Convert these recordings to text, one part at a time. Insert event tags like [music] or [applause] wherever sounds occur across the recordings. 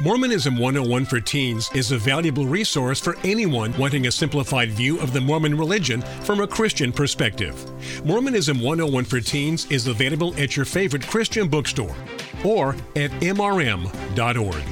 Mormonism 101 for Teens is a valuable resource for anyone wanting a simplified view of the Mormon religion from a Christian perspective. Mormonism 101 for Teens is available at your favorite Christian bookstore or at mrm.org.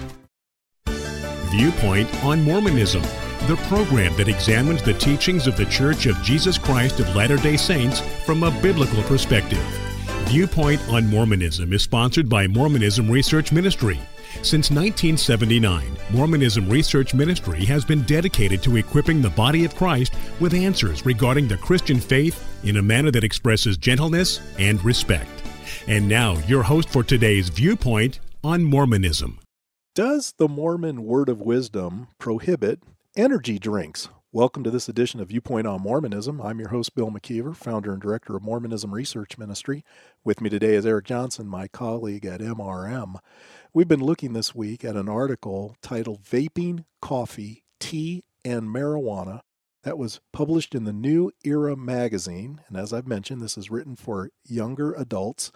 Viewpoint on Mormonism, the program that examines the teachings of the Church of Jesus Christ of Latter day Saints from a biblical perspective. Viewpoint on Mormonism is sponsored by Mormonism Research Ministry. Since 1979, Mormonism Research Ministry has been dedicated to equipping the body of Christ with answers regarding the Christian faith in a manner that expresses gentleness and respect. And now, your host for today's Viewpoint on Mormonism. Does the Mormon Word of Wisdom prohibit energy drinks? Welcome to this edition of Viewpoint on Mormonism. I'm your host, Bill McKeever, founder and director of Mormonism Research Ministry. With me today is Eric Johnson, my colleague at MRM. We've been looking this week at an article titled Vaping, Coffee, Tea, and Marijuana that was published in the New Era magazine. And as I've mentioned, this is written for younger adults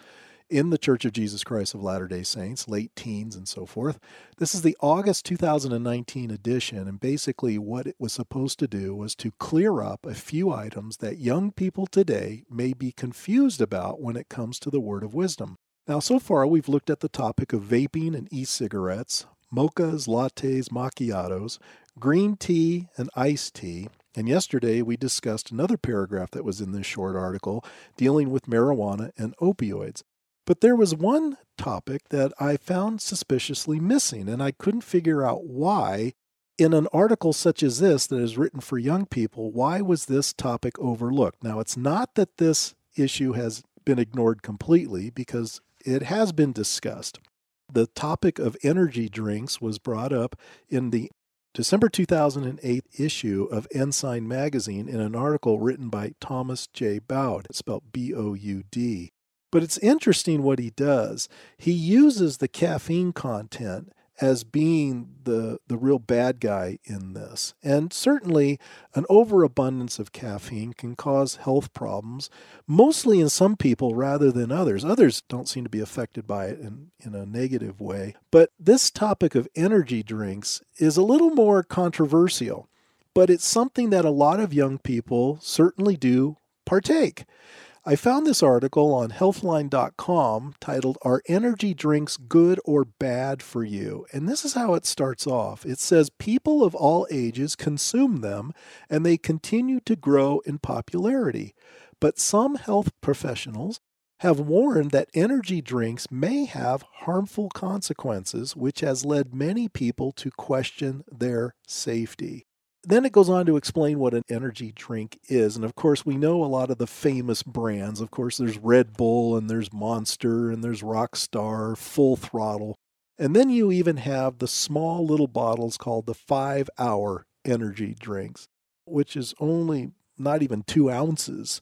in the Church of Jesus Christ of Latter day Saints, late teens and so forth. This is the August 2019 edition, and basically what it was supposed to do was to clear up a few items that young people today may be confused about when it comes to the word of wisdom. Now, so far, we've looked at the topic of vaping and e cigarettes, mochas, lattes, macchiatos, green tea, and iced tea. And yesterday we discussed another paragraph that was in this short article dealing with marijuana and opioids. But there was one topic that I found suspiciously missing, and I couldn't figure out why. In an article such as this that is written for young people, why was this topic overlooked? Now, it's not that this issue has been ignored completely because it has been discussed. The topic of energy drinks was brought up in the December 2008 issue of Ensign magazine in an article written by Thomas J. Boud, spelled B O U D. But it's interesting what he does. He uses the caffeine content as being the the real bad guy in this. And certainly an overabundance of caffeine can cause health problems, mostly in some people rather than others. Others don't seem to be affected by it in, in a negative way. But this topic of energy drinks is a little more controversial, but it's something that a lot of young people certainly do partake. I found this article on healthline.com titled Are Energy Drinks Good or Bad for You? And this is how it starts off. It says people of all ages consume them and they continue to grow in popularity. But some health professionals have warned that energy drinks may have harmful consequences, which has led many people to question their safety. Then it goes on to explain what an energy drink is. And of course, we know a lot of the famous brands. Of course, there's Red Bull and there's Monster and there's Rockstar, Full Throttle. And then you even have the small little bottles called the five hour energy drinks, which is only not even two ounces,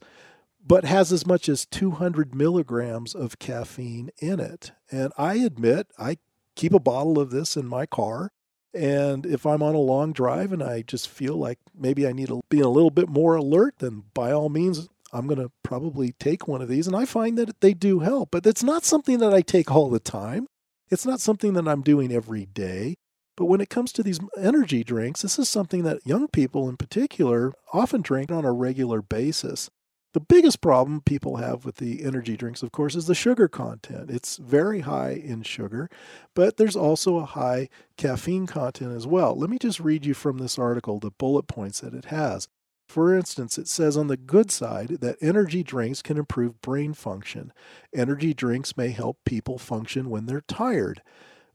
but has as much as 200 milligrams of caffeine in it. And I admit, I keep a bottle of this in my car and if I'm on a long drive and I just feel like maybe I need to be a little bit more alert, then by all means, I'm going to probably take one of these. And I find that they do help, but it's not something that I take all the time. It's not something that I'm doing every day. But when it comes to these energy drinks, this is something that young people in particular often drink on a regular basis. The biggest problem people have with the energy drinks, of course, is the sugar content. It's very high in sugar, but there's also a high caffeine content as well. Let me just read you from this article the bullet points that it has. For instance, it says on the good side that energy drinks can improve brain function. Energy drinks may help people function when they're tired.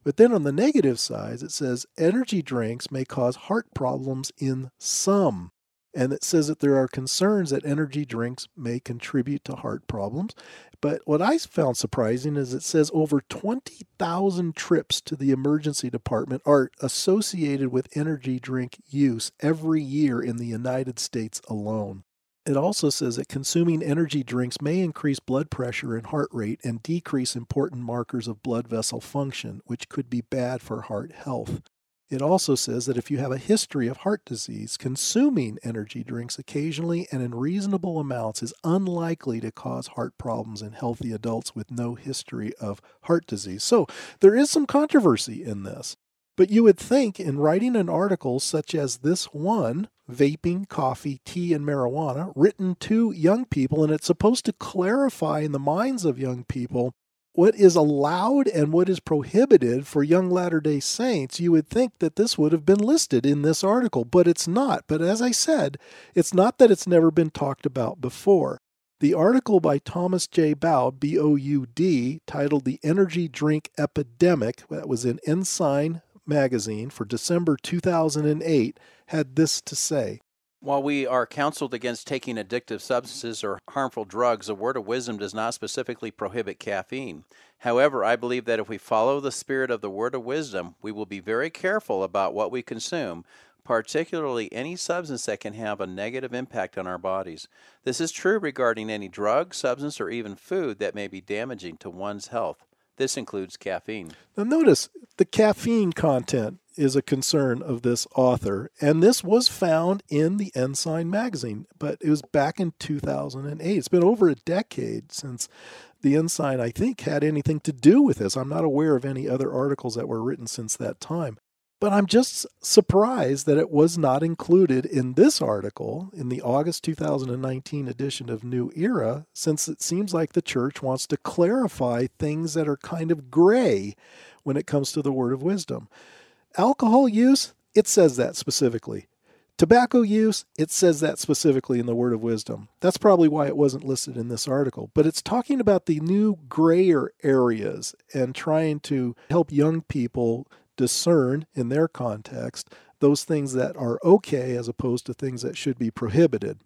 But then on the negative side, it says energy drinks may cause heart problems in some and it says that there are concerns that energy drinks may contribute to heart problems. But what I found surprising is it says over 20,000 trips to the emergency department are associated with energy drink use every year in the United States alone. It also says that consuming energy drinks may increase blood pressure and heart rate and decrease important markers of blood vessel function, which could be bad for heart health. It also says that if you have a history of heart disease, consuming energy drinks occasionally and in reasonable amounts is unlikely to cause heart problems in healthy adults with no history of heart disease. So there is some controversy in this. But you would think in writing an article such as this one, Vaping, Coffee, Tea, and Marijuana, written to young people, and it's supposed to clarify in the minds of young people what is allowed and what is prohibited for young Latter day Saints, you would think that this would have been listed in this article, but it's not. But as I said, it's not that it's never been talked about before. The article by Thomas J. Boud, B O U D, titled The Energy Drink Epidemic, that was in Ensign magazine for December 2008, had this to say while we are counseled against taking addictive substances or harmful drugs, the word of wisdom does not specifically prohibit caffeine. However, I believe that if we follow the spirit of the word of wisdom, we will be very careful about what we consume, particularly any substance that can have a negative impact on our bodies. This is true regarding any drug, substance, or even food that may be damaging to one's health. This includes caffeine. Now, notice the caffeine content is a concern of this author, and this was found in the Ensign magazine, but it was back in 2008. It's been over a decade since the Ensign, I think, had anything to do with this. I'm not aware of any other articles that were written since that time. But I'm just surprised that it was not included in this article in the August 2019 edition of New Era, since it seems like the church wants to clarify things that are kind of gray when it comes to the word of wisdom. Alcohol use, it says that specifically. Tobacco use, it says that specifically in the Word of Wisdom. That's probably why it wasn't listed in this article. But it's talking about the new grayer areas and trying to help young people discern in their context those things that are okay as opposed to things that should be prohibited.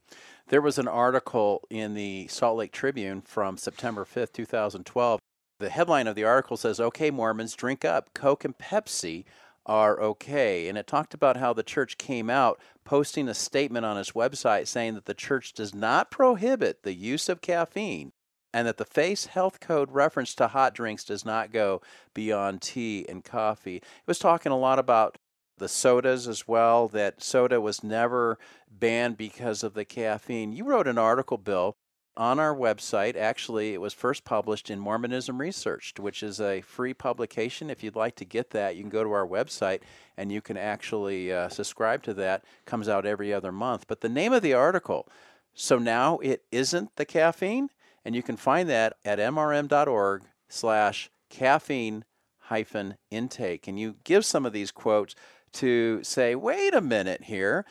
There was an article in the Salt Lake Tribune from September 5th, 2012. The headline of the article says, Okay, Mormons, drink up. Coke and Pepsi are okay. And it talked about how the church came out posting a statement on its website saying that the church does not prohibit the use of caffeine and that the face health code reference to hot drinks does not go beyond tea and coffee. It was talking a lot about the sodas as well, that soda was never banned because of the caffeine. You wrote an article, Bill, on our website. Actually, it was first published in Mormonism Researched, which is a free publication. If you'd like to get that, you can go to our website and you can actually uh, subscribe to that. Comes out every other month. But the name of the article, so now it isn't the caffeine, and you can find that at mrm.org slash caffeine hyphen intake. And you give some of these quotes to say, wait a minute here.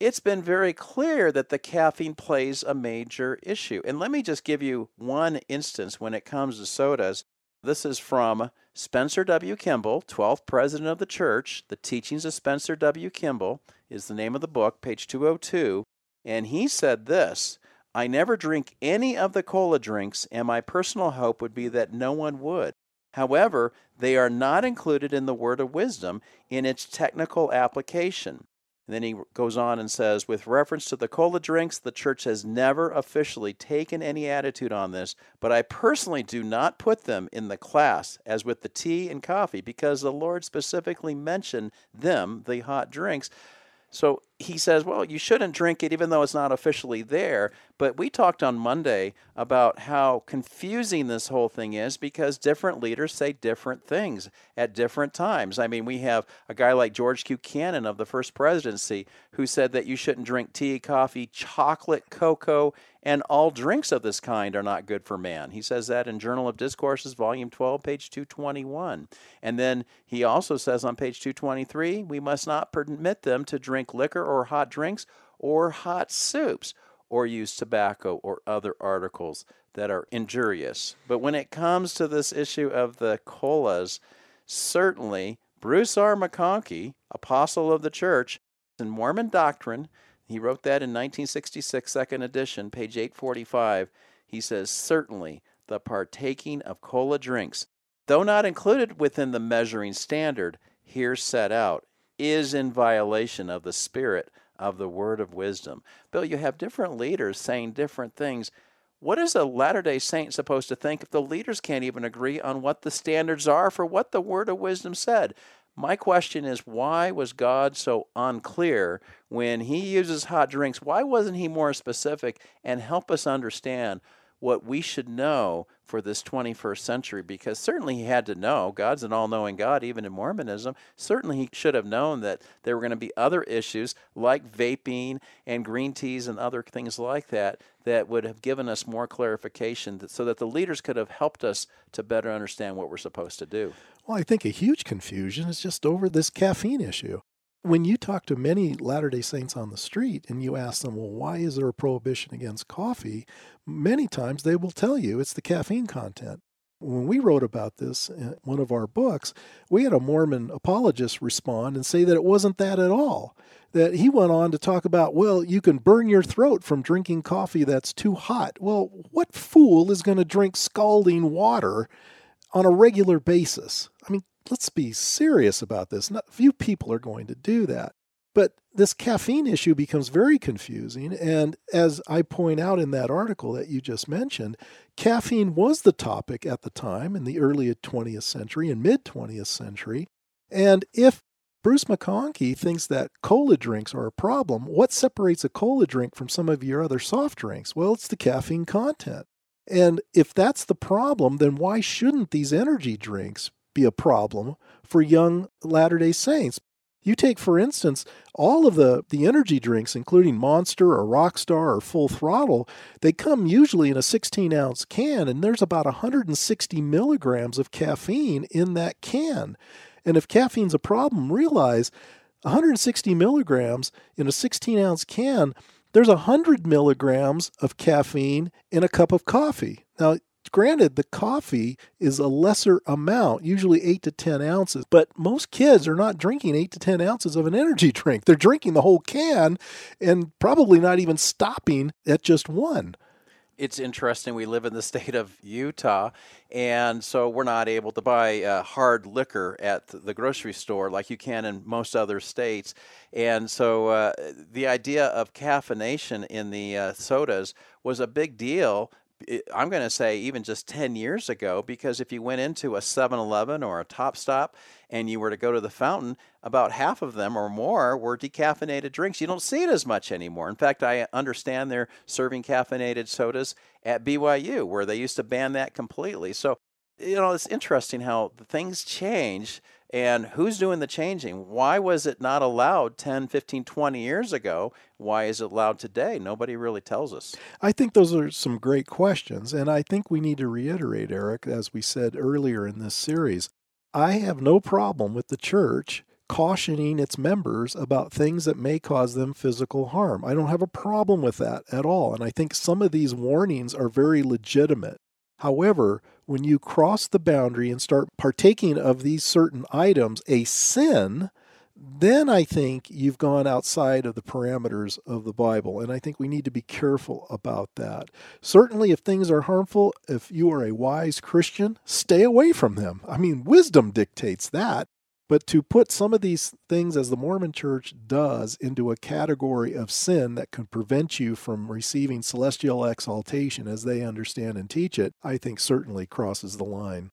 It's been very clear that the caffeine plays a major issue. And let me just give you one instance when it comes to sodas. This is from Spencer W. Kimball, 12th president of the church. The Teachings of Spencer W. Kimball is the name of the book, page 202. And he said this I never drink any of the cola drinks, and my personal hope would be that no one would. However, they are not included in the word of wisdom in its technical application. And then he goes on and says, with reference to the cola drinks, the church has never officially taken any attitude on this, but I personally do not put them in the class as with the tea and coffee because the Lord specifically mentioned them, the hot drinks. So he says, well, you shouldn't drink it even though it's not officially there. But we talked on Monday about how confusing this whole thing is because different leaders say different things at different times. I mean, we have a guy like George Q. Cannon of the First Presidency who said that you shouldn't drink tea, coffee, chocolate, cocoa, and all drinks of this kind are not good for man. He says that in Journal of Discourses, Volume 12, page 221. And then he also says on page 223 we must not permit them to drink liquor or hot drinks or hot soups or use tobacco or other articles that are injurious. But when it comes to this issue of the colas, certainly Bruce R. McConkie, apostle of the church, in Mormon Doctrine, he wrote that in 1966, second edition, page 845. He says, Certainly the partaking of cola drinks, though not included within the measuring standard here set out, is in violation of the spirit of the word of wisdom. Bill, you have different leaders saying different things. What is a Latter day Saint supposed to think if the leaders can't even agree on what the standards are for what the word of wisdom said? My question is why was God so unclear when he uses hot drinks? Why wasn't he more specific and help us understand what we should know for this 21st century because certainly he had to know God's an all knowing God, even in Mormonism. Certainly he should have known that there were going to be other issues like vaping and green teas and other things like that that would have given us more clarification so that the leaders could have helped us to better understand what we're supposed to do. Well, I think a huge confusion is just over this caffeine issue. When you talk to many Latter day Saints on the street and you ask them, well, why is there a prohibition against coffee? Many times they will tell you it's the caffeine content. When we wrote about this in one of our books, we had a Mormon apologist respond and say that it wasn't that at all. That he went on to talk about, well, you can burn your throat from drinking coffee that's too hot. Well, what fool is going to drink scalding water on a regular basis? Let's be serious about this. Not few people are going to do that. But this caffeine issue becomes very confusing. And as I point out in that article that you just mentioned, caffeine was the topic at the time in the early 20th century and mid 20th century. And if Bruce McConkie thinks that cola drinks are a problem, what separates a cola drink from some of your other soft drinks? Well, it's the caffeine content. And if that's the problem, then why shouldn't these energy drinks be a problem for young Latter day Saints. You take, for instance, all of the, the energy drinks, including Monster or Rockstar or Full Throttle, they come usually in a 16 ounce can, and there's about 160 milligrams of caffeine in that can. And if caffeine's a problem, realize 160 milligrams in a 16 ounce can, there's 100 milligrams of caffeine in a cup of coffee. Now, Granted, the coffee is a lesser amount, usually 8 to 10 ounces, but most kids are not drinking 8 to 10 ounces of an energy [laughs] drink. They're drinking the whole can and probably not even stopping at just one it's interesting. We live in the [laughs] state of Utah, and so we're not able to buy uh, hard liquor at the grocery store like you can in most other states. And so uh, the idea of caffeination in the uh, sodas was a big deal I'm going to say even just 10 years ago, because if you went into a 7 Eleven or a Top Stop and you were to go to the fountain, about half of them or more were decaffeinated drinks. You don't see it as much anymore. In fact, I understand they're serving caffeinated sodas at BYU, where they used to ban that completely. So, you know, it's interesting how things change and who's doing the changing? Why was it not allowed 10, 15, 20 years ago? Why is it allowed today? Nobody really tells us. I think those are some great questions. And I think we need to reiterate, Eric, as we said earlier in this series. I have no problem with the church cautioning its members about things that may cause them physical harm. I don't have a problem with that at all. And I think some of these warnings are very legitimate. However, when you cross the boundary and start partaking of these certain items a sin, then I think you've gone outside of the parameters of the Bible. And I think we need to be careful about that. Certainly, if things are harmful, if you are a wise Christian, stay away from them. I mean, wisdom dictates that. But to put some of these things, as the Mormon church does, into a category of sin that can prevent you from receiving celestial exaltation as they understand and teach it, I think certainly crosses the line.